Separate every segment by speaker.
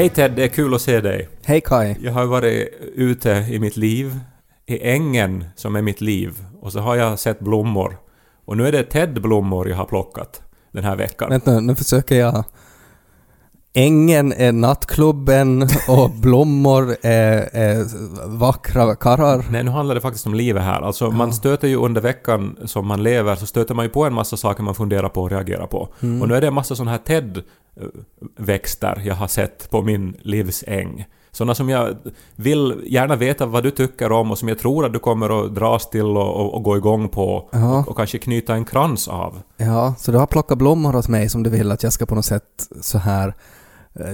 Speaker 1: Hej Ted, det är kul att se dig.
Speaker 2: Hej Kai.
Speaker 1: Jag har varit ute i mitt liv, i ängen som är mitt liv, och så har jag sett blommor. Och nu är det Ted-blommor jag har plockat den här veckan.
Speaker 2: Vänta, nu försöker jag... Ängen är nattklubben och blommor är, är vackra karlar.
Speaker 1: Nej, nu handlar det faktiskt om livet här. Alltså, man stöter ju under veckan som man lever, så stöter man ju på en massa saker man funderar på och reagerar på.
Speaker 2: Mm.
Speaker 1: Och nu är det en massa sådana här Ted-växter jag har sett på min livsäng. Sådana som jag vill gärna veta vad du tycker om och som jag tror att du kommer att dras till och, och, och gå igång på
Speaker 2: Ja.
Speaker 1: och, och kanske knyta en krans av.
Speaker 2: Ja, så du har plockat blommor åt mig som du vill att jag ska på något sätt så här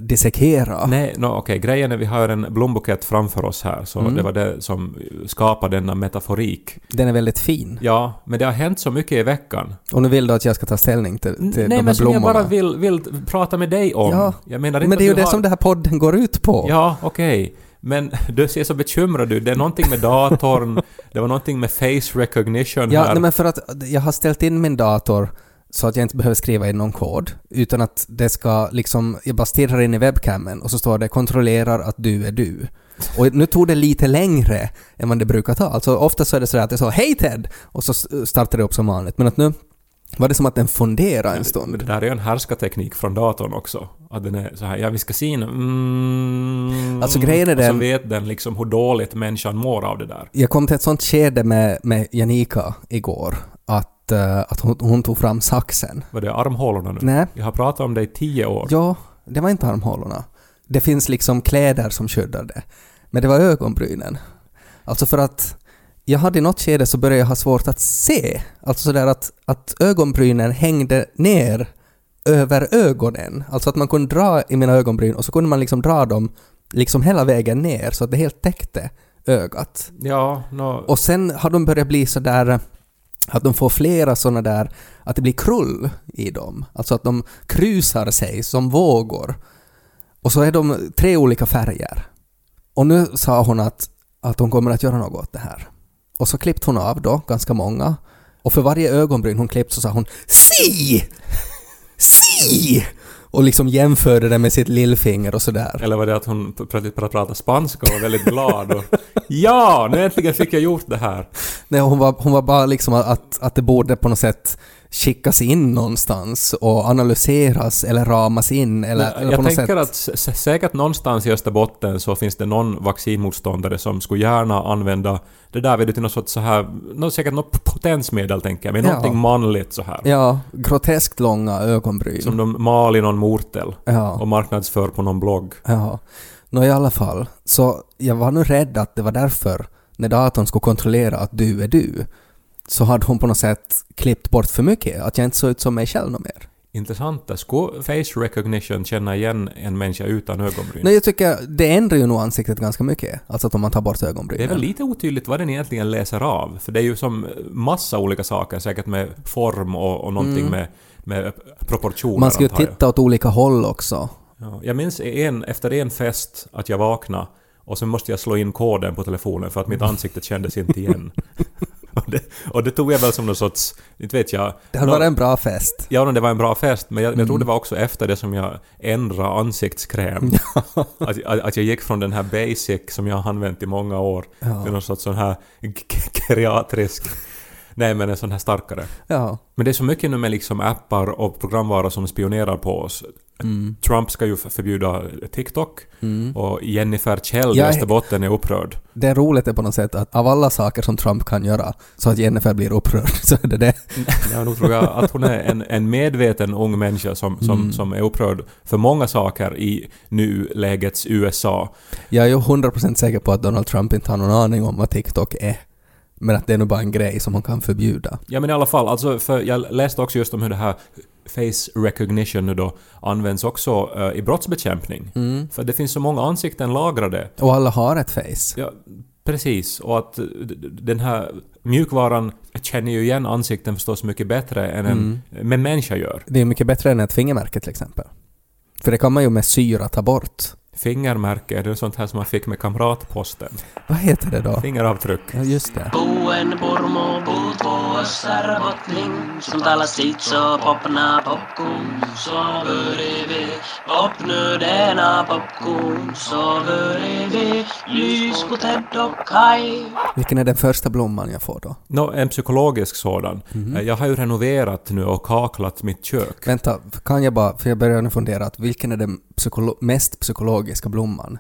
Speaker 2: dissekera.
Speaker 1: Nej, no, okej, grejen är vi har en blombukett framför oss här, så
Speaker 2: Mm.
Speaker 1: det var det som skapade denna metaforik.
Speaker 2: Den är väldigt fin.
Speaker 1: Ja, men det har hänt så mycket i veckan.
Speaker 2: Och nu vill du att jag ska ta ställning till, till
Speaker 1: Nej,
Speaker 2: de här
Speaker 1: men som jag
Speaker 2: blommorna.
Speaker 1: bara vill, vill prata med dig om.
Speaker 2: Ja,
Speaker 1: jag menar inte
Speaker 2: Men det är ju det
Speaker 1: har...
Speaker 2: som den här podden går ut på.
Speaker 1: Ja, okej. Men du ser så bekymrad ut. Det är någonting med datorn, det var någonting med face recognition
Speaker 2: Ja,
Speaker 1: här.
Speaker 2: nej, men för att jag har ställt in min dator så att jag inte behöver skriva in någon kod, utan att det ska liksom, jag bara stirrar in i webcamen och så står det kontrollerar att du är du. Och nu tog det lite längre än vad det brukar ta. Alltså ofta så är det så att det sa ”Hej Ted!” och så startar det upp som vanligt. Men att nu var det som att den funderade en stund.
Speaker 1: det där är ju en härskarteknik från datorn också. Att den är så här, ja vi ska se. Mm,
Speaker 2: Alltså, grejen är
Speaker 1: och så
Speaker 2: den-
Speaker 1: vet den liksom hur dåligt människan mår av det där.
Speaker 2: Jag kom till ett sånt skede med, med Janika igår att, eh, att hon, hon tog fram saxen.
Speaker 1: Var det armhålorna nu?
Speaker 2: Nej,
Speaker 1: Jag har pratat om det i tio år.
Speaker 2: Ja, det var inte armhålorna. Det finns liksom kläder som skyddar det. Men det var ögonbrynen. Alltså för att jag hade i något skede så började jag ha svårt att se. Alltså sådär att, att ögonbrynen hängde ner över ögonen. Alltså att man kunde dra i mina ögonbryn och så kunde man liksom dra dem liksom hela vägen ner så att det helt täckte ögat.
Speaker 1: Ja, nå...
Speaker 2: Och sen har de börjat bli så där att de får flera såna där, att det blir krull i dem. Alltså att de krusar sig som vågor. Och så är de tre olika färger. Och nu sa hon att, att hon kommer att göra något åt det här. Och så klippte hon av då, ganska många. Och för varje ögonbryn hon klippt så sa hon Si! Si! Och liksom jämförde det med sitt lillfinger och sådär.
Speaker 1: Eller var det att hon plötsligt började prata spanska och var väldigt glad och Ja! Nu äntligen fick jag gjort det här!
Speaker 2: Nej, hon var, hon var bara liksom att, att det borde på något sätt skickas in någonstans och analyseras eller ramas in eller, eller
Speaker 1: jag
Speaker 2: på något
Speaker 1: tänker
Speaker 2: sätt.
Speaker 1: att s- säkert någonstans i Österbotten så finns det någon vaccinmotståndare som skulle gärna använda det där vet du till något sorts så här, något, säkert något potensmedel tänker jag, med
Speaker 2: Ja.
Speaker 1: någonting manligt så här.
Speaker 2: Ja, groteskt långa ögonbryn.
Speaker 1: Som de mal i någon mortel
Speaker 2: ja,
Speaker 1: och marknadsför på någon blogg.
Speaker 2: ja. Nå i alla fall, så jag var nu rädd att det var därför, när datorn skulle kontrollera att du är du, så hade hon på något sätt klippt bort för mycket, att jag inte såg ut som mig själv något mer.
Speaker 1: Intressant. Skulle face recognition känna igen en människa utan ögonbryn?
Speaker 2: Nej, jag tycker det ändrar ju nog ansiktet ganska mycket, alltså att om man tar bort
Speaker 1: Det är
Speaker 2: ögonbrynen.
Speaker 1: väl lite otydligt vad den egentligen läser av. För det är ju som massa olika saker, säkert med form och, och någonting
Speaker 2: Mm.
Speaker 1: med, med proportioner
Speaker 2: Man ska ju
Speaker 1: antar jag.
Speaker 2: titta åt olika håll också.
Speaker 1: Ja, jag minns en, efter en fest att jag vaknade och så måste jag slå in koden på telefonen för att mitt ansikte kändes inte igen. och, det, och det tog jag väl som någon sorts, inte vet jag...
Speaker 2: Det hade
Speaker 1: nå-
Speaker 2: varit en bra fest.
Speaker 1: Ja, det var en bra fest, men jag, jag tror
Speaker 2: Mm.
Speaker 1: det var också efter det som jag ändrade ansiktskräm. att, att, att jag gick från den här basic som jag har använt i många år
Speaker 2: Ja.
Speaker 1: till någon sorts sån här ge- geriatrisk... Nej, men en sån här starkare.
Speaker 2: Ja.
Speaker 1: Men det är så mycket nu med liksom appar och programvara som spionerar på oss.
Speaker 2: Mm.
Speaker 1: Trump ska ju förbjuda TikTok
Speaker 2: Mm.
Speaker 1: och Jennifer Kjell i Österbotten är upprörd.
Speaker 2: Det är roligt är på något sätt att av alla saker som Trump kan göra så att Jennifer blir upprörd så är det det.
Speaker 1: Jag nog tror jag att hon är en, en medveten ung människa som, som,
Speaker 2: Mm.
Speaker 1: som är upprörd för många saker i nulägets USA.
Speaker 2: Jag är ju 100% säker på att Donald Trump inte har någon aning om vad TikTok är. Men att det är nog bara en grej som man kan förbjuda.
Speaker 1: Ja men i alla fall, alltså, för jag läste också just om hur det här face recognition nu då används också eh, i brottsbekämpning.
Speaker 2: Mm.
Speaker 1: För det finns så många ansikten lagrade.
Speaker 2: Och alla har ett face.
Speaker 1: Ja, precis. Och att eh, den här mjukvaran känner ju igen ansikten förstås mycket bättre än en men människa gör.
Speaker 2: Det är mycket bättre än ett fingermärke till exempel. För det kan man ju med syra ta bort.
Speaker 1: Fingermärke, det är sånt här som man fick med kamratposten.
Speaker 2: Vad heter det då?
Speaker 1: Fingeravtryck.
Speaker 2: Ja, just det. Vilken är den första blomman jag får då?
Speaker 1: Nå, en psykologisk sådan.
Speaker 2: Mhm.
Speaker 1: Eh, Jag har ju renoverat nu och kaklat mitt kök.
Speaker 2: Vänta, kan jag bara, för jag börjar nu fundera, att vilken är den psykolo- mest psykologiska blomman?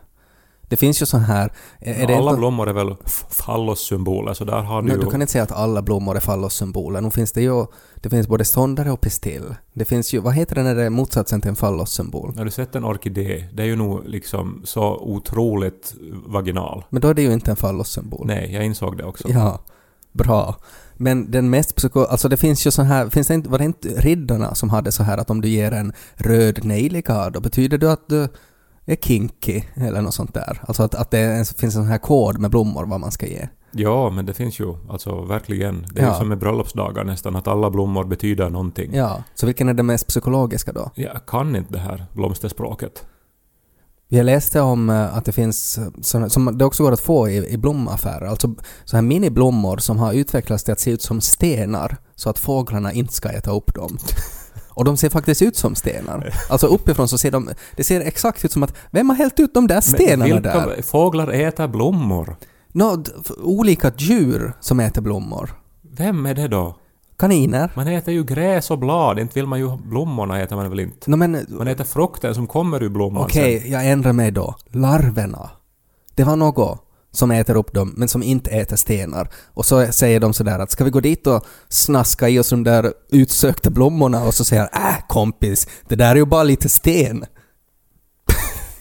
Speaker 2: Det finns ju så här... Är,
Speaker 1: Alla
Speaker 2: inte-
Speaker 1: blommor är väl fallossymboler, så där har du ju...
Speaker 2: du kan inte säga att alla blommor är fallossymboler. Nu finns det ju... Det finns både ståndare och pistill. Det finns ju... Vad heter det när det är motsatsen till en fallossymbol?
Speaker 1: När du sett en orkidé, det är ju nog liksom så otroligt vaginal.
Speaker 2: Men då är det ju inte en fallossymbol.
Speaker 1: Nej, jag insåg det också.
Speaker 2: Ja, bra. Men den mest psyko... Alltså det finns ju så här... Finns det inte, var det inte riddarna som hade så här att om du ger en röd nejlika, då betyder det att du är kinky eller något sånt där. Alltså att, att det finns en sån här kod med blommor vad man ska ge.
Speaker 1: Ja, men det finns ju alltså verkligen. Det är
Speaker 2: Ja.
Speaker 1: ju som med bröllopsdagar nästan, att alla blommor betyder någonting.
Speaker 2: Ja, så vilken är den mest psykologiska då?
Speaker 1: Jag kan inte det här blomsterspråket.
Speaker 2: Jag läste om eh, att det finns, eh, som det också går att få i, i blomaffärer, alltså så här miniblommor som har utvecklats till att se ut som stenar så att fåglarna inte ska äta upp dem. Och de ser faktiskt ut som stenar. Alltså uppifrån så ser de, det ser exakt ut som att, vem har hällt ut de där stenarna
Speaker 1: vilka
Speaker 2: där?
Speaker 1: fåglar äter blommor?
Speaker 2: Nå, olika djur som äter blommor.
Speaker 1: Vem är det då?
Speaker 2: Kaniner.
Speaker 1: Man äter ju gräs och blad, inte vill man ju blommorna äter man väl inte?
Speaker 2: Nå men,
Speaker 1: Man äter frukten som kommer ur blomman
Speaker 2: okej,
Speaker 1: sen.
Speaker 2: jag ändrar mig då. Larverna. Det var något som äter upp dem, men som inte äter stenar. Och så säger de sådär att ska vi gå dit och snaska i oss de där utsökta blommorna? Och så säger han äh kompis, det där är ju bara lite sten.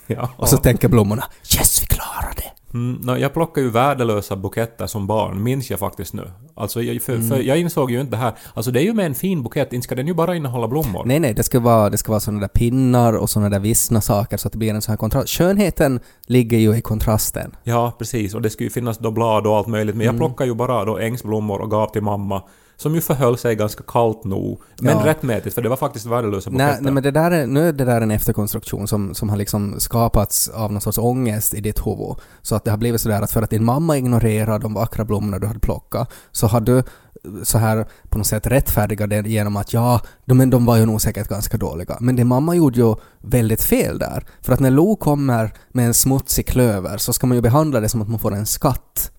Speaker 1: Ja.
Speaker 2: Och så tänker blommorna yes vi klarar det.
Speaker 1: Mm, no, jag plockade ju värdelösa buketter som barn, minns jag faktiskt nu. Alltså, jag, för,
Speaker 2: Mm.
Speaker 1: för jag insåg ju inte det här. Alltså det är ju med en fin bukett, inte ska den ju bara innehålla blommor.
Speaker 2: Nej nej, det ska vara, det ska vara sådana där pinnar och sådana där vissna saker så att det blir en sån här kontrast. Skönheten ligger ju i kontrasten.
Speaker 1: Ja, precis. Och det skulle ju finnas då blad och allt möjligt. Men
Speaker 2: Mm.
Speaker 1: jag plockade ju bara då ängsblommor och gav till mamma. Som ju förhöll sig ganska kallt nog. Men
Speaker 2: Ja.
Speaker 1: rättmätigt, för det var faktiskt värdelösa.
Speaker 2: Nej, nej men det där är, nu är det där en efterkonstruktion som, som har liksom skapats av någon sorts ångest i ditt huvud. Så att det har blivit sådär att för att din mamma ignorerar de vackra blommorna du hade plockat så har du så här på något sätt rättfärdigat det genom att ja, de, de var ju nog säkert ganska dåliga. Men din mamma gjorde ju väldigt fel där. För att när Lo kommer med en smutsig klöver så ska man ju behandla det som att man får en skatt.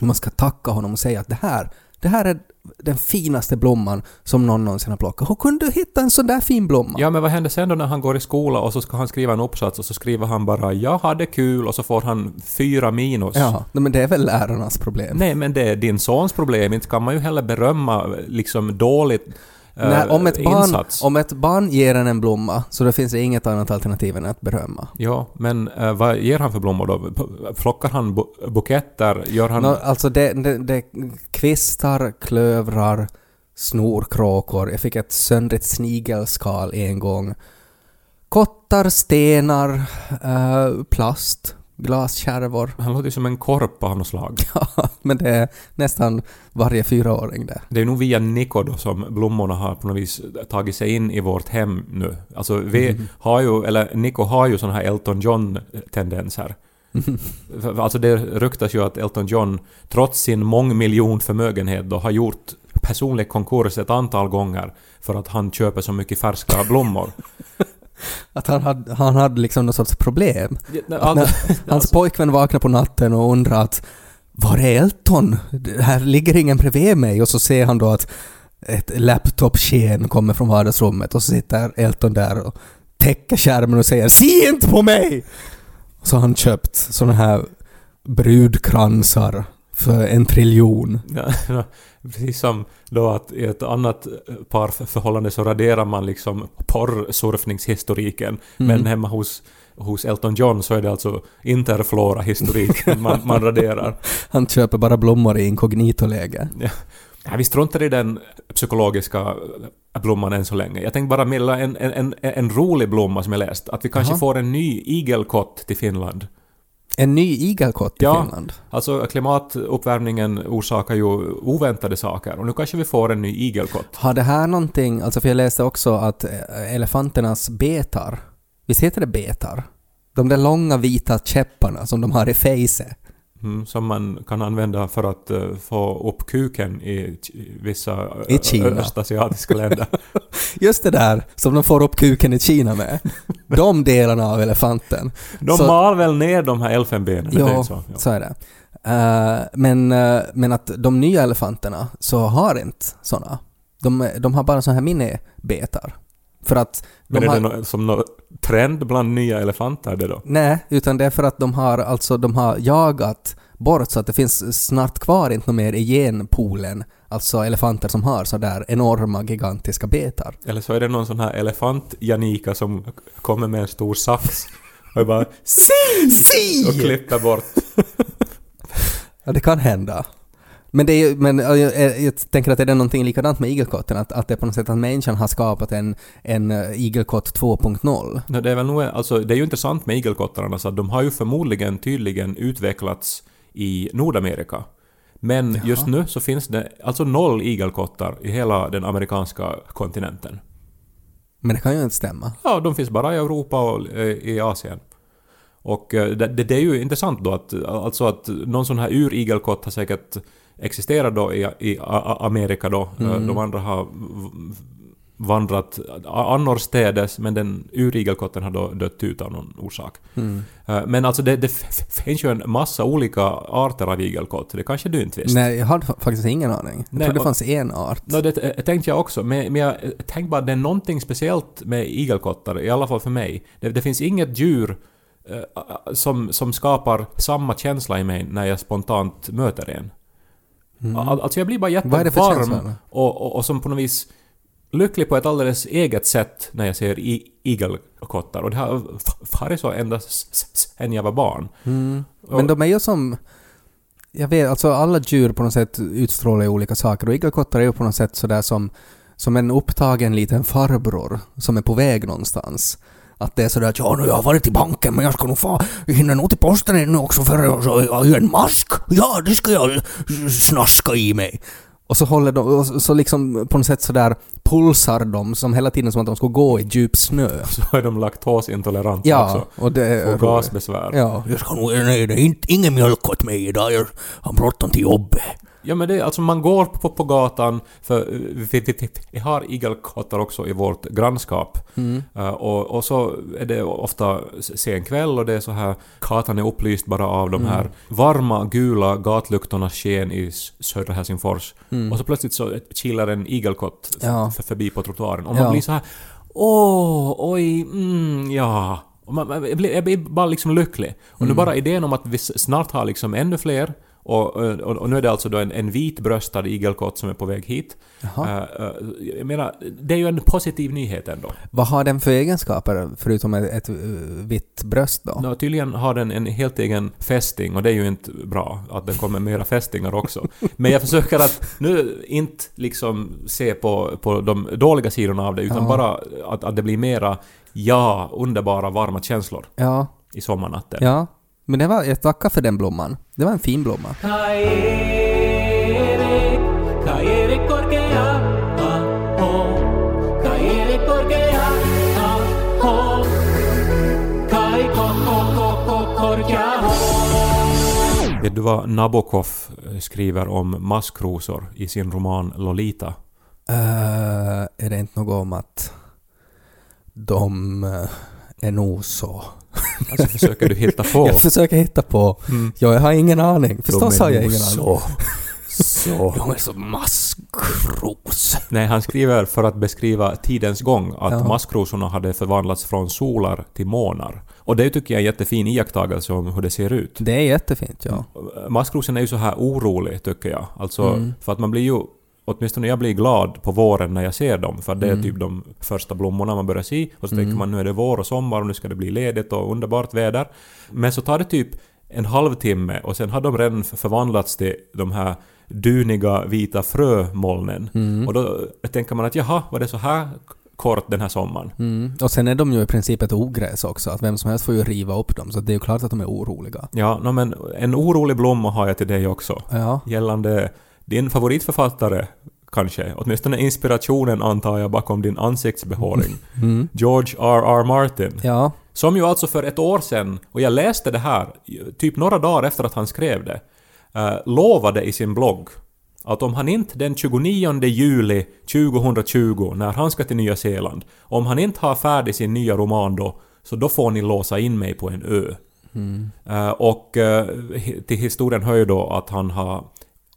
Speaker 2: Man ska tacka honom och säga att det här, det här är den finaste blomman som någon någonsin har plockat. Hur kunde du hitta en sån där fin blomma?
Speaker 1: Ja, men vad händer sen då när han går i skola och så ska han skriva en uppsats och så skriver han bara ”Jag hade kul” och så får han fyra minus.
Speaker 2: Ja, men det är väl lärarnas problem.
Speaker 1: Nej, men det är din sons problem. Inte kan man ju heller berömma liksom dåligt
Speaker 2: Nej, om, ett barn,
Speaker 1: insats.
Speaker 2: om ett barn ger en en blomma så då finns det inget annat alternativ än att berömma.
Speaker 1: Ja, men eh, vad ger han för blommor då? Plockar han bu- buketter? Gör han...
Speaker 2: Nå, alltså det, det, det kvistar, klövrar, snorkråkor. Jag fick ett söndrigt snigelskal en gång. Kottar, stenar, eh, plast, glaskärvor.
Speaker 1: Han låter ju som en korp av något slag.
Speaker 2: Ja, men det är nästan varje fyraåring det.
Speaker 1: Det är nog via Nico då som blommorna har på något vis tagit sig in i vårt hem nu. Alltså vi
Speaker 2: Mhm.
Speaker 1: har ju, eller Nico har ju såna här Elton John-tendenser. För- Alltså det ryktas ju att Elton John, trots sin mångmiljon förmögenhet då, har gjort personlig konkurs ett antal gånger för att han köper så mycket färska blommor.
Speaker 2: Att han hade, han hade liksom någon sorts problem. Att
Speaker 1: Alltså,
Speaker 2: när hans pojkvän vaknar på natten och undrar att var är Elton? Det Här ligger ingen bredvid mig och så ser han då att ett laptop-sken kommer från vardagsrummet och så sitter Elton där och täcker skärmen och säger Se inte på mig! Så har han köpt såna här brudkransar För en triljon.
Speaker 1: Ja, precis som då att i ett annat parförhållande så raderar man liksom porrsurfningshistoriken men hemma hos, hos Elton John så är det alltså interflora-historiken man, man raderar.
Speaker 2: Han köper bara blommor i inkognito-läge.
Speaker 1: Ja. Ja, vi struntar i den psykologiska blomman än så länge. Jag tänkte bara meddela en, en, en, en rolig blomma som jag läst. Att vi kanske
Speaker 2: Jaha.
Speaker 1: får en ny igelkott till Finland.
Speaker 2: En ny igelkott i
Speaker 1: Ja.
Speaker 2: Finland.
Speaker 1: Alltså klimatuppvärmningen orsakar ju oväntade saker och nu kanske vi får en ny igelkott.
Speaker 2: Har det här någonting, alltså för jag läste också att eh, elefanternas betar, visst heter det betar? De där långa vita käpparna som de har i fejset.
Speaker 1: Mm, som man kan använda för att eh, få upp kuken i, vissa
Speaker 2: I Kina.
Speaker 1: östasiatiska länder.
Speaker 2: Just det där som de får upp kuken i Kina med. De delarna av elefanten.
Speaker 1: De
Speaker 2: Så-
Speaker 1: mal väl ner de här elfenbenen?
Speaker 2: Ja,
Speaker 1: tänkte
Speaker 2: så,
Speaker 1: så, ja.
Speaker 2: är det. Eh, men, eh, men att de nya elefanterna så har inte såna. De, de har bara såna här minibetar. För att de
Speaker 1: Men är
Speaker 2: har,
Speaker 1: det no, som någon trend bland nya elefanter det då?
Speaker 2: Nej, utan det är för att de har, alltså, de har jagat bort så att det finns snart kvar inte mer i genpoolen, alltså elefanter som har sådär enorma gigantiska betar.
Speaker 1: Eller så är det någon sån här elefant-Janika som kommer med en stor sax och bara
Speaker 2: Si! Si!
Speaker 1: och klipper bort.
Speaker 2: Ja, det kan hända. Men, det är, men ja, jag, jag, jag tänker att det är någonting likadant med igelkotten, att, att det är på något sätt att människan har skapat en, en eh, igelkott 2.0.
Speaker 1: No, det är väl nog, alltså, det är ju intressant med igelkottarna så att de har ju förmodligen tydligen utvecklats i Nordamerika. Men just nu så finns det alltså noll igelkottar i hela den amerikanska kontinenten.
Speaker 2: Men det kan ju inte stämma.
Speaker 1: Ja, de finns bara i Europa och eh, i Asien. Och eh, det, det det är ju intressant då att, alltså att någon sån här urigelkott har säkert existerat då i, i Amerika då. Eh, De andra har vandrat annorstädes men den urigelkotten har då dött ut av någon orsak. Eh, Men alltså det, det finns ju en massa olika arter av igelkott, det kanske du inte visste?
Speaker 2: Nej, jag har faktiskt ingen aning. Jag
Speaker 1: Nej,
Speaker 2: trodde det fanns en art.
Speaker 1: No, det eh, tänkte jag också, men, men jag tänkte bara att det är någonting speciellt med igelkottar, i alla fall för mig. Det, det finns inget djur som, som skapar samma känsla i mig när jag spontant möter en. Al- Alltså jag blir bara
Speaker 2: Mm.
Speaker 1: Jättevarm och, och, och som på något vis lycklig på ett alldeles eget sätt när jag ser i, igelkottar. Och det har varit så ända sen jag var barn.
Speaker 2: Mm. Men de är ju som... Jag vet, alltså alla djur på något sätt utstrålar ju olika saker och igelkottar är ju på något sätt sådär som, som en upptagen liten farbror som är på väg någonstans. Att det är sådär att ja, nu jag har varit i banken men jag ska nog få, jag hinner nog till posten ännu också för jag har ju en mask. Ja, det ska jag snaska i mig. Och så håller de, och så- så liksom på något sätt sådär pulsar de som hela tiden som att de ska gå i djup snö.
Speaker 1: Så är de laktosintoleranta
Speaker 2: Ja,
Speaker 1: också.
Speaker 2: och det.
Speaker 1: Och gasbesvär.
Speaker 2: Ja.
Speaker 3: Jag ska nog, nej, det är inte, ingen mjölk åt mig idag. Jag har bråttom till jobbet.
Speaker 1: Ja men det är alltså man går på, på gatan för vi, vi, vi, har igelkottar också i vårt grannskap. Eh, och, och så är det ofta sen kväll och det är så här gatan är upplyst bara av de här varma gula gatlyktornas sken i södra Helsingfors. Och så plötsligt så kilar en igelkott
Speaker 2: Ja.
Speaker 1: förbi på trottoaren och man
Speaker 2: Ja.
Speaker 1: blir så här Åh, oj, mm, ja. Man, jag, blir, jag blir bara liksom lycklig. Och nu bara idén om att vi snart har liksom ännu fler och, och, och nu är det alltså då en, en vitbröstad igelkott som är på väg hit.
Speaker 2: Jaha.
Speaker 1: Eh, eh, jag menar, det är ju en positiv nyhet ändå.
Speaker 2: Vad har den för egenskaper förutom ett, ett vitt bröst då?
Speaker 1: Nå, tydligen har den en helt egen fästing och det är ju inte bra att det kommer mera fästingar också. Men jag försöker att nu inte liksom se på, på de dåliga sidorna av det utan
Speaker 2: Ja.
Speaker 1: bara att, att det blir mera ja, underbara varma känslor
Speaker 2: Ja,
Speaker 1: i sommarnatten.
Speaker 2: ja. Men det var, jag tackar för den blomman. Det var en fin blomma.
Speaker 1: Vet du vad Nabokov eh, skriver om maskrosor i sin roman Lolita?
Speaker 2: Uh, är det inte något om att de uh, är nog så...
Speaker 1: Alltså försöker du hitta på?
Speaker 2: Jag försöker hitta på.
Speaker 1: Mm.
Speaker 2: Ja, jag har ingen aning. Förstås har jag ingen aning.
Speaker 1: så
Speaker 3: så.
Speaker 2: De är så maskros.
Speaker 1: Nej, han skriver för att beskriva tidens gång att
Speaker 2: Ja.
Speaker 1: maskrosorna hade förvandlats från solar till månar. Och det tycker jag är en jättefin iakttagelse om hur det ser ut.
Speaker 2: Det är jättefint, ja.
Speaker 1: Maskrosen är ju så här orolig, tycker jag. Alltså,
Speaker 2: Mm.
Speaker 1: för att man blir ju... Åtminstone jag blir glad på våren när jag ser dem, för det är
Speaker 2: Mm.
Speaker 1: typ de första blommorna man börjar se. Och så
Speaker 2: Mm.
Speaker 1: tänker man nu är det vår och sommar och nu ska det bli ledigt och underbart väder. Men så tar det typ en halvtimme och sen har de redan förvandlats till de här duniga vita frömolnen.
Speaker 2: Mm.
Speaker 1: Och då tänker man att jaha, var det så här kort den här sommaren?
Speaker 2: Mm. Och sen är de ju i princip ett ogräs också, att vem som helst får ju riva upp dem, så det är ju klart att de är oroliga.
Speaker 1: Ja, no, men en orolig blomma har jag till dig också.
Speaker 2: Ja.
Speaker 1: Gällande din favoritförfattare, kanske. Åtminstone inspirationen antar jag bakom din ansiktsbehåring.
Speaker 2: Mm.
Speaker 1: George R.R. Martin.
Speaker 2: Ja.
Speaker 1: Som ju alltså för ett år sedan, och jag läste det här typ några dagar efter att han skrev det, eh, lovade i sin blogg att om han inte den 29 juli 2020, när han ska till Nya Zeeland, om han inte har färdig sin nya roman då, så då får ni låsa in mig på en ö.
Speaker 2: Mm.
Speaker 1: Eh, och eh, till historien hör ju då att han har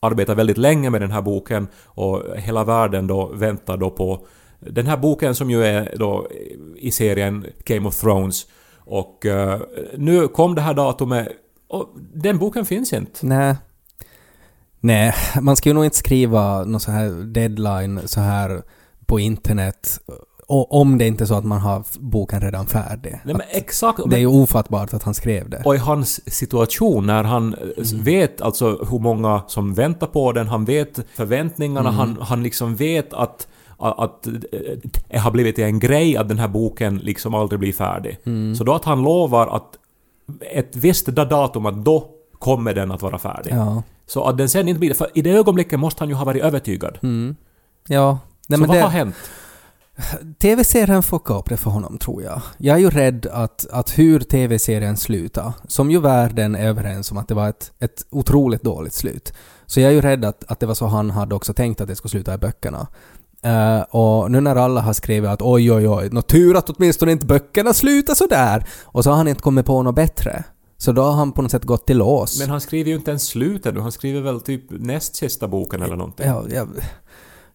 Speaker 1: arbetat väldigt länge med den här boken och hela världen då väntar då på den här boken som ju är då i serien Game of Thrones. Och uh, nu kom det här datumet och den boken finns inte.
Speaker 2: Nej. Nej, man ska ju nog inte skriva någon så här deadline så här på internet o- om det inte är så att man har boken redan färdig.
Speaker 1: Nej men exakt.
Speaker 2: det är ju ofattbart att han skrev det.
Speaker 1: Och i hans situation när han eh, vet alltså hur många som väntar på den, han vet förväntningarna, han, han liksom vet att att att det har blivit en grej att den här boken liksom aldrig blir färdig. Så då att han lovar att ett visst datum att då kommer den att vara färdig.
Speaker 2: Ja.
Speaker 1: Så att den sen inte blir För i det ögonblicket måste han ju ha varit övertygad.
Speaker 2: Mm. Ja. Nej,
Speaker 1: så
Speaker 2: men
Speaker 1: vad
Speaker 2: det,
Speaker 1: har hänt?
Speaker 2: TV-serien fuckade upp det för honom, tror jag. Jag är ju rädd att, att hur TV-serien slutar, som ju världen är överens om att det var ett, ett otroligt dåligt slut, så jag är ju rädd att, att det var så han hade också tänkt att det skulle sluta i böckerna. Eh, och nu när alla har skrivit att oj oj oj, nå tur att åtminstone inte böckerna slutar sådär, och så har han inte kommit på något bättre. Så då har han på något sätt gått till lås.
Speaker 1: Men han skriver ju inte ens slutet han skriver väl typ näst sista boken eller någonting.
Speaker 2: ja, jag,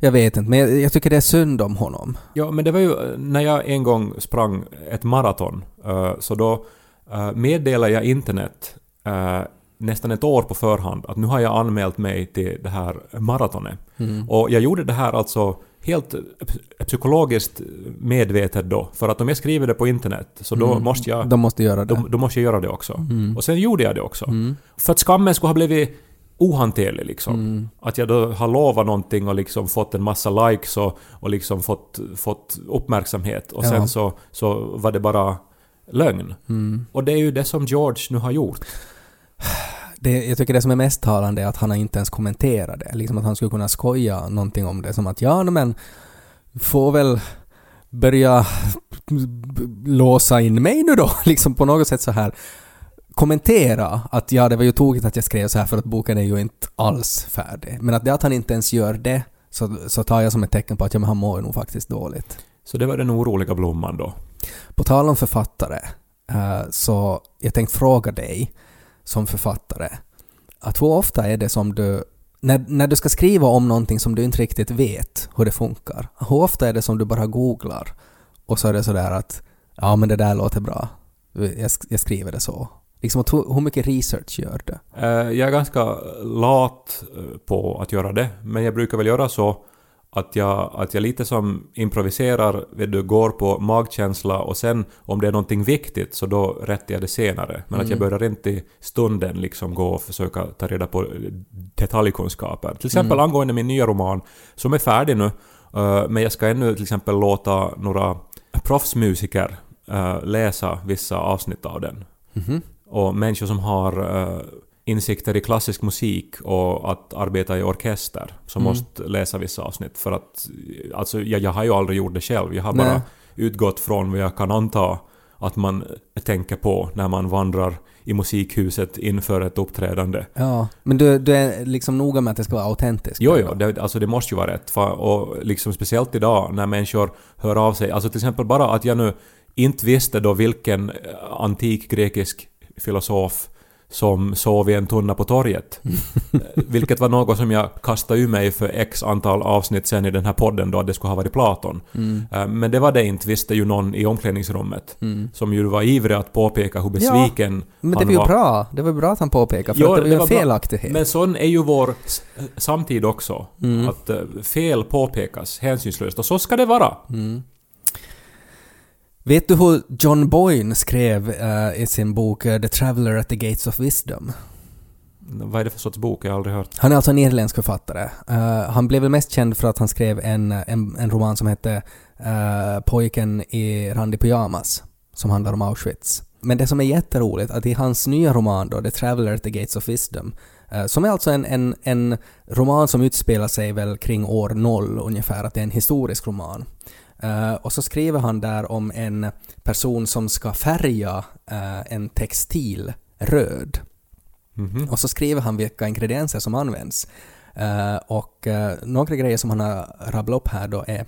Speaker 2: jag vet inte, men jag, jag tycker det är synd om honom.
Speaker 1: Ja, men det var ju eh, när jag en gång sprang ett maraton, eh, så då eh, meddelade jag internet nästan ett år på förhand att nu har jag anmält mig till det här maratonet.
Speaker 2: Mm.
Speaker 1: Och jag gjorde det här alltså helt psykologiskt medvetet då, för att om jag skriver det på internet så då
Speaker 2: Mm.
Speaker 1: måste jag...
Speaker 2: De måste göra det.
Speaker 1: Då, då måste jag göra det också.
Speaker 2: Mm.
Speaker 1: Och sen gjorde jag det också.
Speaker 2: Mm.
Speaker 1: För att skammen skulle ha blivit ohanterlig liksom.
Speaker 2: Mm.
Speaker 1: Att jag då har lovat någonting och liksom fått en massa likes och, och liksom fått, fått uppmärksamhet och
Speaker 2: Ja.
Speaker 1: sen så, så var det bara lögn.
Speaker 2: Mm.
Speaker 1: Och det är ju det som George nu har gjort.
Speaker 2: Det, jag tycker det som är mest talande är att han har inte ens kommenterat det. Liksom att han skulle kunna skoja någonting om det. Som att ja, men får väl börja låsa in mig nu då. Liksom på något sätt så här kommentera att ja, det var ju tokigt att jag skrev så här för att boken är ju inte alls färdig. Men att det att han inte ens gör det så, så tar jag som ett tecken på att ja, men han mår ju nog faktiskt dåligt.
Speaker 1: Så det var den oroliga blomman då.
Speaker 2: På tal om författare, eh, så jag tänkte fråga dig som författare, att hur ofta är det som du, när, när du ska skriva om någonting som du inte riktigt vet hur det funkar, hur ofta är det som du bara googlar och så är det sådär att ja men det där låter bra, jag, jag skriver det så. Liksom att hur, hur mycket research gör du?
Speaker 1: Eh, Jag är ganska lat eh, på att göra det, men jag brukar väl göra så att jag, att jag lite som improviserar, vet du, går på magkänsla och sen om det är någonting viktigt så då rättar jag det senare. Men att jag
Speaker 2: Mm.
Speaker 1: börjar inte i stunden liksom gå och försöka ta reda på eh, detaljkunskaper. Till exempel
Speaker 2: Mm.
Speaker 1: angående min nya roman, som är färdig nu, men jag ska ännu till exempel låta några proffsmusiker läsa vissa avsnitt av den
Speaker 2: Mhm.
Speaker 1: Och människor som har eh, insikter i klassisk musik och att arbeta i orkester som
Speaker 2: Mm.
Speaker 1: måste läsa vissa avsnitt för att alltså jag, jag har ju aldrig gjort det själv. Jag har
Speaker 2: Nej.
Speaker 1: bara utgått från vad jag kan anta att man tänker på när man vandrar i musikhuset inför ett uppträdande.
Speaker 2: Ja, men du, du är liksom noga med att det ska vara autentiskt?
Speaker 1: Jo, jo, det, alltså det måste ju vara rätt. Och liksom speciellt idag när människor hör av sig. Alltså till exempel bara att jag nu inte visste då vilken antik grekisk filosof som sov i en tunna på torget. Eh, Vilket var något som jag kastade ur mig för x antal avsnitt sen i den här podden då att det skulle ha varit Platon. Eh, Men det var det inte, visste ju någon i omklädningsrummet. Som ju var ivrig att påpeka hur besviken
Speaker 2: Men det var ju
Speaker 1: var.
Speaker 2: bra. Det var bra att han påpekade, för
Speaker 1: Jo,
Speaker 2: det var ju en felaktighet.
Speaker 1: Men sån är ju vår samtid också.
Speaker 2: Mm.
Speaker 1: Att eh, fel påpekas hänsynslöst. Och så ska det vara.
Speaker 2: Vet du hur John Boyne skrev eh, i sin bok eh, The Traveller at the Gates of Wisdom?
Speaker 1: Vad är det för sorts bok? Jag har aldrig hört.
Speaker 2: Han är alltså en irländsk författare. Eh, han blev väl mest känd för att han skrev en, en, en roman som hette Pojken i randig pyjamas, som handlar om Auschwitz. Men det som är jätteroligt att i hans nya roman då, The Traveller at the Gates of Wisdom, som är alltså en, en, en roman som utspelar sig väl kring år noll ungefär, att det är en historisk roman. Eh, och så skriver han där om en person som ska färga eh, en textil röd.
Speaker 1: Mhm.
Speaker 2: Och så skriver han vilka ingredienser som används. Eh, och några grejer som han har rabblat upp här då är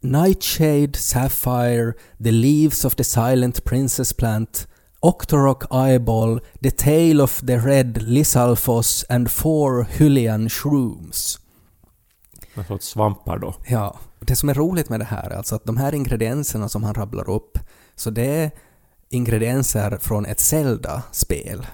Speaker 2: Nightshade, Sapphire, the leaves of the silent princess plant, Octorok eyeball, the tail of the red Lysalfos and four Hylian shrooms.
Speaker 1: Sorts svampar då.
Speaker 2: Ja, det som är roligt med det här är alltså att de här ingredienserna som han rabblar upp, så det är ingredienser från ett Zelda-spel.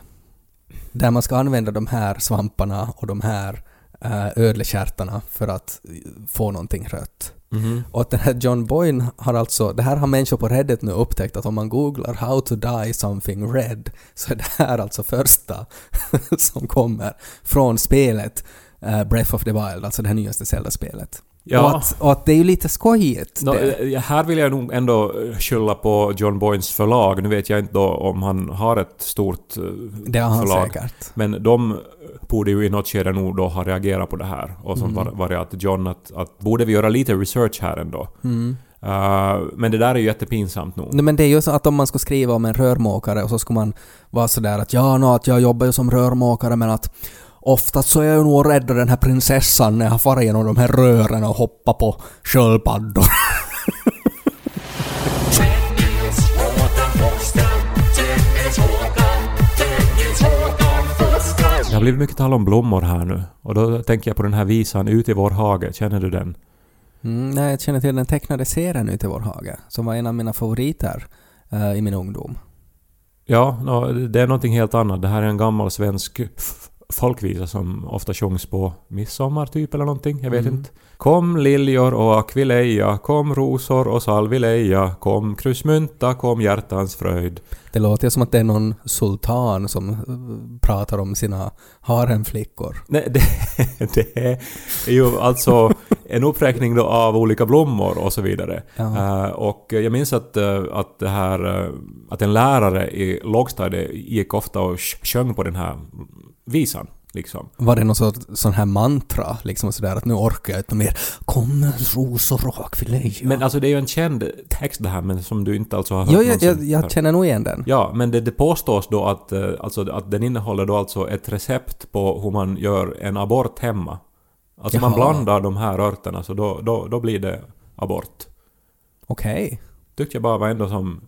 Speaker 2: Där man ska använda de här svamparna och de här uh, ödlekärtarna för att eh, få någonting rött.
Speaker 1: Mhm.
Speaker 2: Och att den här John Boyne har alltså, det här har människor på Reddit nu upptäckt att om man googlar “How to die something red” så är det här alltså första som kommer från spelet eh, Breath of the Wild, alltså det här nyaste Zelda-spelet.
Speaker 1: Ja.
Speaker 2: Och, att, och att det är ju lite skojigt. Det.
Speaker 1: eh, här vill jag nog ändå eh, skylla på John Boynes förlag. Nu vet jag inte om han har ett stort eh,
Speaker 2: Det har han
Speaker 1: förlag.
Speaker 2: säkert.
Speaker 1: Men de borde ju i något skede nog då ha reagerat på det här. Och som
Speaker 2: Mm.
Speaker 1: var, det att John att, att borde vi göra lite research här ändå.
Speaker 2: Mm.
Speaker 1: Eh, men det där är ju jättepinsamt nog.
Speaker 2: Nej, men det är ju så att om man ska skriva om en rörmokare och så ska man vara sådär att ja, nå, att jag jobbar ju som rörmokare men att oftast så är jag nog rädd den här prinsessan när jag far igenom de här rören och hoppar på sköldpaddor.
Speaker 1: Det har blivit mycket tal om blommor här nu. Och då tänker jag på den här visan Ut i vår hage. Känner du den?
Speaker 2: Mm, nej, jag känner till den tecknade serien ute i vår hage, som var en av mina favoriter eh, i min ungdom.
Speaker 1: Ja, nå, det är någonting helt annat. Det här är en gammal svensk folkvisa som ofta sjungs på midsommar typ eller någonting. Jag vet
Speaker 2: Mm.
Speaker 1: inte. Kom liljor och akvileja, kom rosor och salvileja, kom krusmynta, kom hjärtans fröjd.
Speaker 2: Det låter som att det är någon sultan som eh, pratar om sina haremflickor.
Speaker 1: Nej, det, det är ju alltså en uppräkning då av olika blommor och så vidare.
Speaker 2: Ja.
Speaker 1: Eh, och jag minns att, eh, att det här, att en lärare i lågstadiet gick ofta och sj- sjöng på den här visan. Liksom.
Speaker 2: Var det någon sån, sån här mantra, liksom sådär att nu orkar jag inte mer. Kom rosor och akvileja.
Speaker 1: Men alltså det är ju en känd text det här men som du inte alltså har hört
Speaker 2: Jo, jag, jag, jag känner nog igen den.
Speaker 1: Ja, men det, det påstås då att, eh, alltså, att den innehåller då alltså ett recept på hur man gör en abort hemma. Alltså man
Speaker 2: Jaha.
Speaker 1: blandar de här örterna så då, då, då blir det abort.
Speaker 2: Okej.
Speaker 1: Tyckte jag bara var ändå som...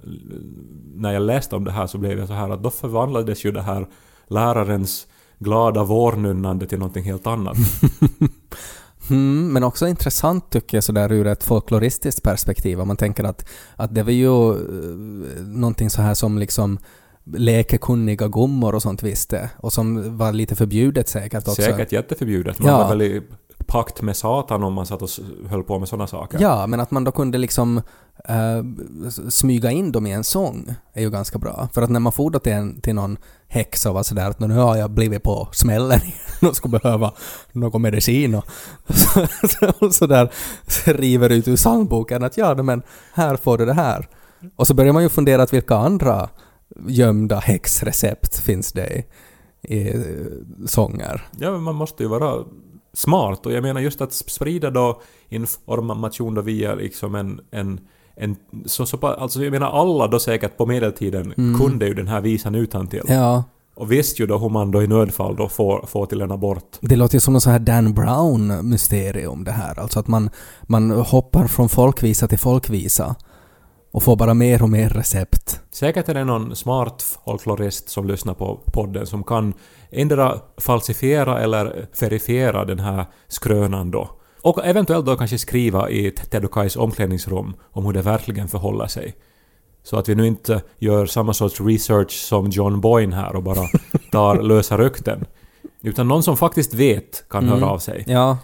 Speaker 1: När jag läste om det här så blev jag så här att då förvandlades ju det här lärarens glada vårnunnande till någonting helt annat.
Speaker 2: Mm, men också intressant tycker jag sådär ur ett folkloristiskt perspektiv. Om man tänker att, att det var ju uh, någonting så här som liksom läkekunniga gummor och sånt visste och som var lite förbjudet säkert också.
Speaker 1: Säkert jätteförbjudet. Man
Speaker 2: Ja.
Speaker 1: var väl i pakt med Satan om man satt och höll på med sådana saker.
Speaker 2: Ja, men att man då kunde liksom uh, smyga in dem i en sång är ju ganska bra. För att när man får då till, en, till någon häxa och var sådär att nu har jag blivit på smällen igen och skulle behöva någon medicin och så, så, så där river ut ur psalmboken att ja, men här får du det här. Och så börjar man ju fundera att vilka andra gömda häxrecept finns det i, i eh, sånger.
Speaker 1: Ja, men man måste ju vara smart och jag menar just att sprida då information då via liksom en, en, en så, så, alltså jag menar alla då säkert på medeltiden kunde ju den här visan utan till
Speaker 2: Mm. Ja,
Speaker 1: Och visste ju då hur man då i nödfall då får, får till en abort.
Speaker 2: Det låter ju som något så här Dan Brown-mysterium det här. Alltså att man, man hoppar från folkvisa till folkvisa. och får bara mer och mer recept.
Speaker 1: Säkert är det någon smart folklorist som lyssnar på podden som kan endera falsifiera eller verifiera den här skrönan då. Och eventuellt då kanske skriva i Ted och Kais omklädningsrum om hur det verkligen förhåller sig. Så att vi nu inte gör samma sorts research som John Boyne här och bara tar lösa rykten. Utan någon som faktiskt vet kan höra av sig.
Speaker 2: Ja.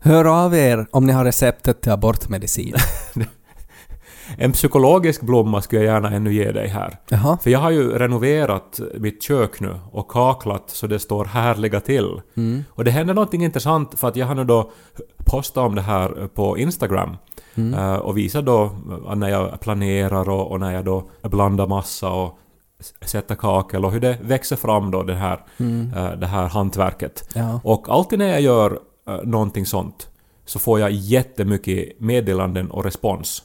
Speaker 2: Hör av er om ni har receptet till abortmedicin.
Speaker 1: En psykologisk blomma skulle jag gärna ännu ge dig här.
Speaker 2: Jaha.
Speaker 1: För jag har ju renoverat mitt kök nu och kaklat så det står härliga till.
Speaker 2: Mm.
Speaker 1: Och det händer någonting intressant för att jag har nu då postat om det här på Instagram.
Speaker 2: Mm.
Speaker 1: eh, Och visar då eh, när jag planerar och, och när jag då blandar massa och s- sätter kakel och hur det växer fram då det här,
Speaker 2: Mm.
Speaker 1: eh, det här hantverket.
Speaker 2: Ja.
Speaker 1: Och alltid när jag gör eh, någonting sånt så får jag jättemycket meddelanden och respons.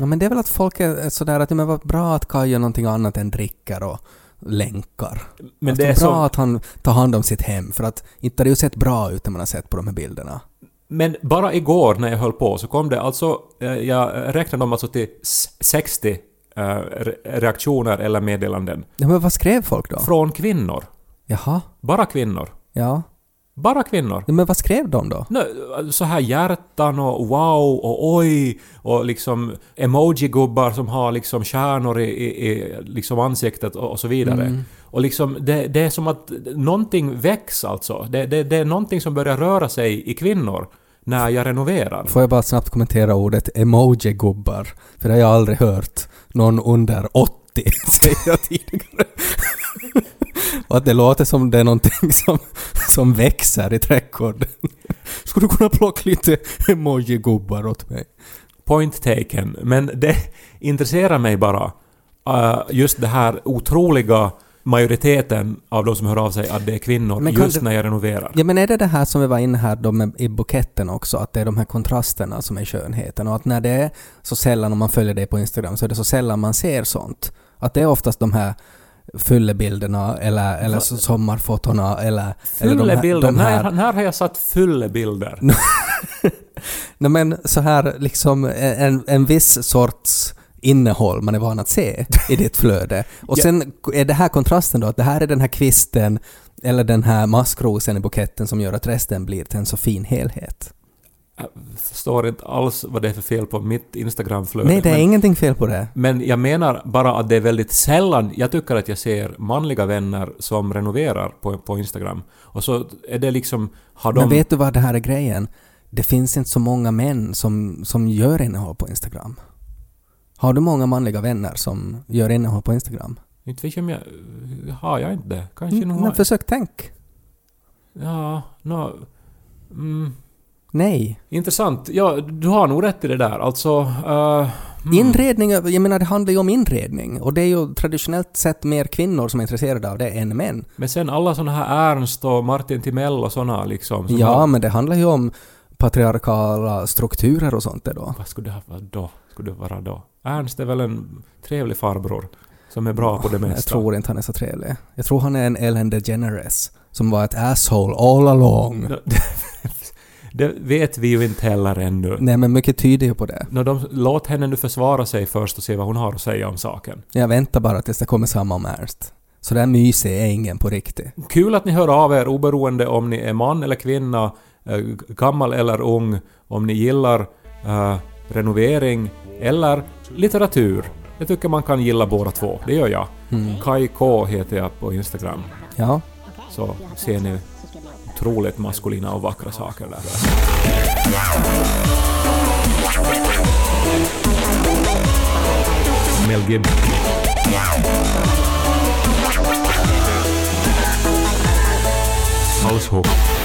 Speaker 2: Ja, men det är väl att folk är sådär att det var bra att Kaj gör någonting annat än dricker och länkar.
Speaker 1: Men
Speaker 2: Att
Speaker 1: det är
Speaker 2: bra
Speaker 1: så,
Speaker 2: att han tar hand om sitt hem, för att inte har det ju sett bra ut när man har sett på de här bilderna.
Speaker 1: Men bara igår när jag höll på så kom det alltså, eh, jag räknade dem alltså till s- 60 eh, re- reaktioner eller meddelanden
Speaker 2: Ja, men vad skrev folk då?
Speaker 1: från kvinnor.
Speaker 2: Jaha,
Speaker 1: Bara kvinnor.
Speaker 2: ja.
Speaker 1: Bara kvinnor.
Speaker 2: men vad skrev de då?
Speaker 1: Så här hjärtan och wow och oj och liksom emoji-gubbar som har liksom stjärnor i, i, i liksom ansiktet och, och så vidare.
Speaker 2: Mm.
Speaker 1: Och liksom det, det är som att någonting väcks alltså. Det, det, det är någonting som börjar röra sig i kvinnor när jag renoverar.
Speaker 2: Får jag bara snabbt kommentera ordet emoji-gubbar? För det har jag aldrig hört någon under 80 säga tidigare. Och att det låter som det är någonting som, som växer i trädgården. Skulle du kunna plocka lite emoji-gubbar åt mig?
Speaker 1: Point taken. Men det intresserar mig bara eh, just det här otroliga majoriteten av de som hör av sig att det är kvinnor just när jag renoverar.
Speaker 2: Ja men är det det här som vi var inne här då med, i buketten också, att det är de här kontrasterna som är skönheten och att när det är så sällan, om man följer dig på Instagram, så är det så sällan man ser sånt. Att det är oftast de här fyllebilderna eller, eller sommarfotona eller... eller de här-
Speaker 1: Fyllebilder?
Speaker 2: de här-
Speaker 1: När, när har jag satt fyllebilder?
Speaker 2: Nej men så här liksom en, en viss sorts innehåll man är van att se i ditt flöde. Och sen är det här kontrasten då, att det här är den här kvisten eller den här maskrosen i buketten som gör att resten blir till en så fin helhet.
Speaker 1: Förstår inte alls vad det är för fel på mitt Instagramflöde.
Speaker 2: Nej, det är
Speaker 1: men,
Speaker 2: ingenting fel på det.
Speaker 1: men jag menar bara att det är väldigt sällan jag tycker att jag ser manliga vänner som renoverar på, på Instagram. Och så är det liksom... Har de...
Speaker 2: Men vet du vad det här är grejen? Det finns inte så många män som, som gör innehåll på Instagram. Har du många manliga vänner som gör innehåll på Instagram?
Speaker 1: Inte vet jag om jag... Har jag inte det? Kanske
Speaker 2: Mm,
Speaker 1: nog
Speaker 2: men
Speaker 1: har...
Speaker 2: försök tänk.
Speaker 1: Ja, nå... Mm,
Speaker 2: Nej.
Speaker 1: intressant. Ja, du har nog rätt i det där. Alltså... eh, mm.
Speaker 2: Inredning, jag menar det handlar ju om inredning och det är ju traditionellt sett mer kvinnor som är intresserade av det än män.
Speaker 1: Men sen alla såna här Ernst och Martin Timell och såna liksom. som
Speaker 2: Ja, men det handlar ju om patriarkala strukturer och sånt då.
Speaker 1: Vad skulle det varit då? Skulle det vara då? Ernst är väl en trevlig farbror som är bra på det mesta.
Speaker 2: Jag tror inte han är så trevlig. Jag tror han är en Ellen DeGeneres som var ett asshole all along.
Speaker 1: Det vet vi ju inte heller ännu.
Speaker 2: Nej, men mycket tyder ju på det.
Speaker 1: Nå, de, låt henne nu försvara sig först och se vad hon har att säga om saken.
Speaker 2: Jag väntar bara tills det kommer samma om Ernst. Så där mysig är ingen på riktigt.
Speaker 1: Kul att ni hör av er oberoende om ni är man eller kvinna, eh, gammal eller ung, om ni gillar eh, renovering eller litteratur. Jag tycker man kan gilla båda två. Det gör jag.
Speaker 2: Mm.
Speaker 1: Kai K heter jag på Instagram.
Speaker 2: Ja.
Speaker 1: Så ser ni otroligt maskulina och vackra saker där. Mel Gibson. Household.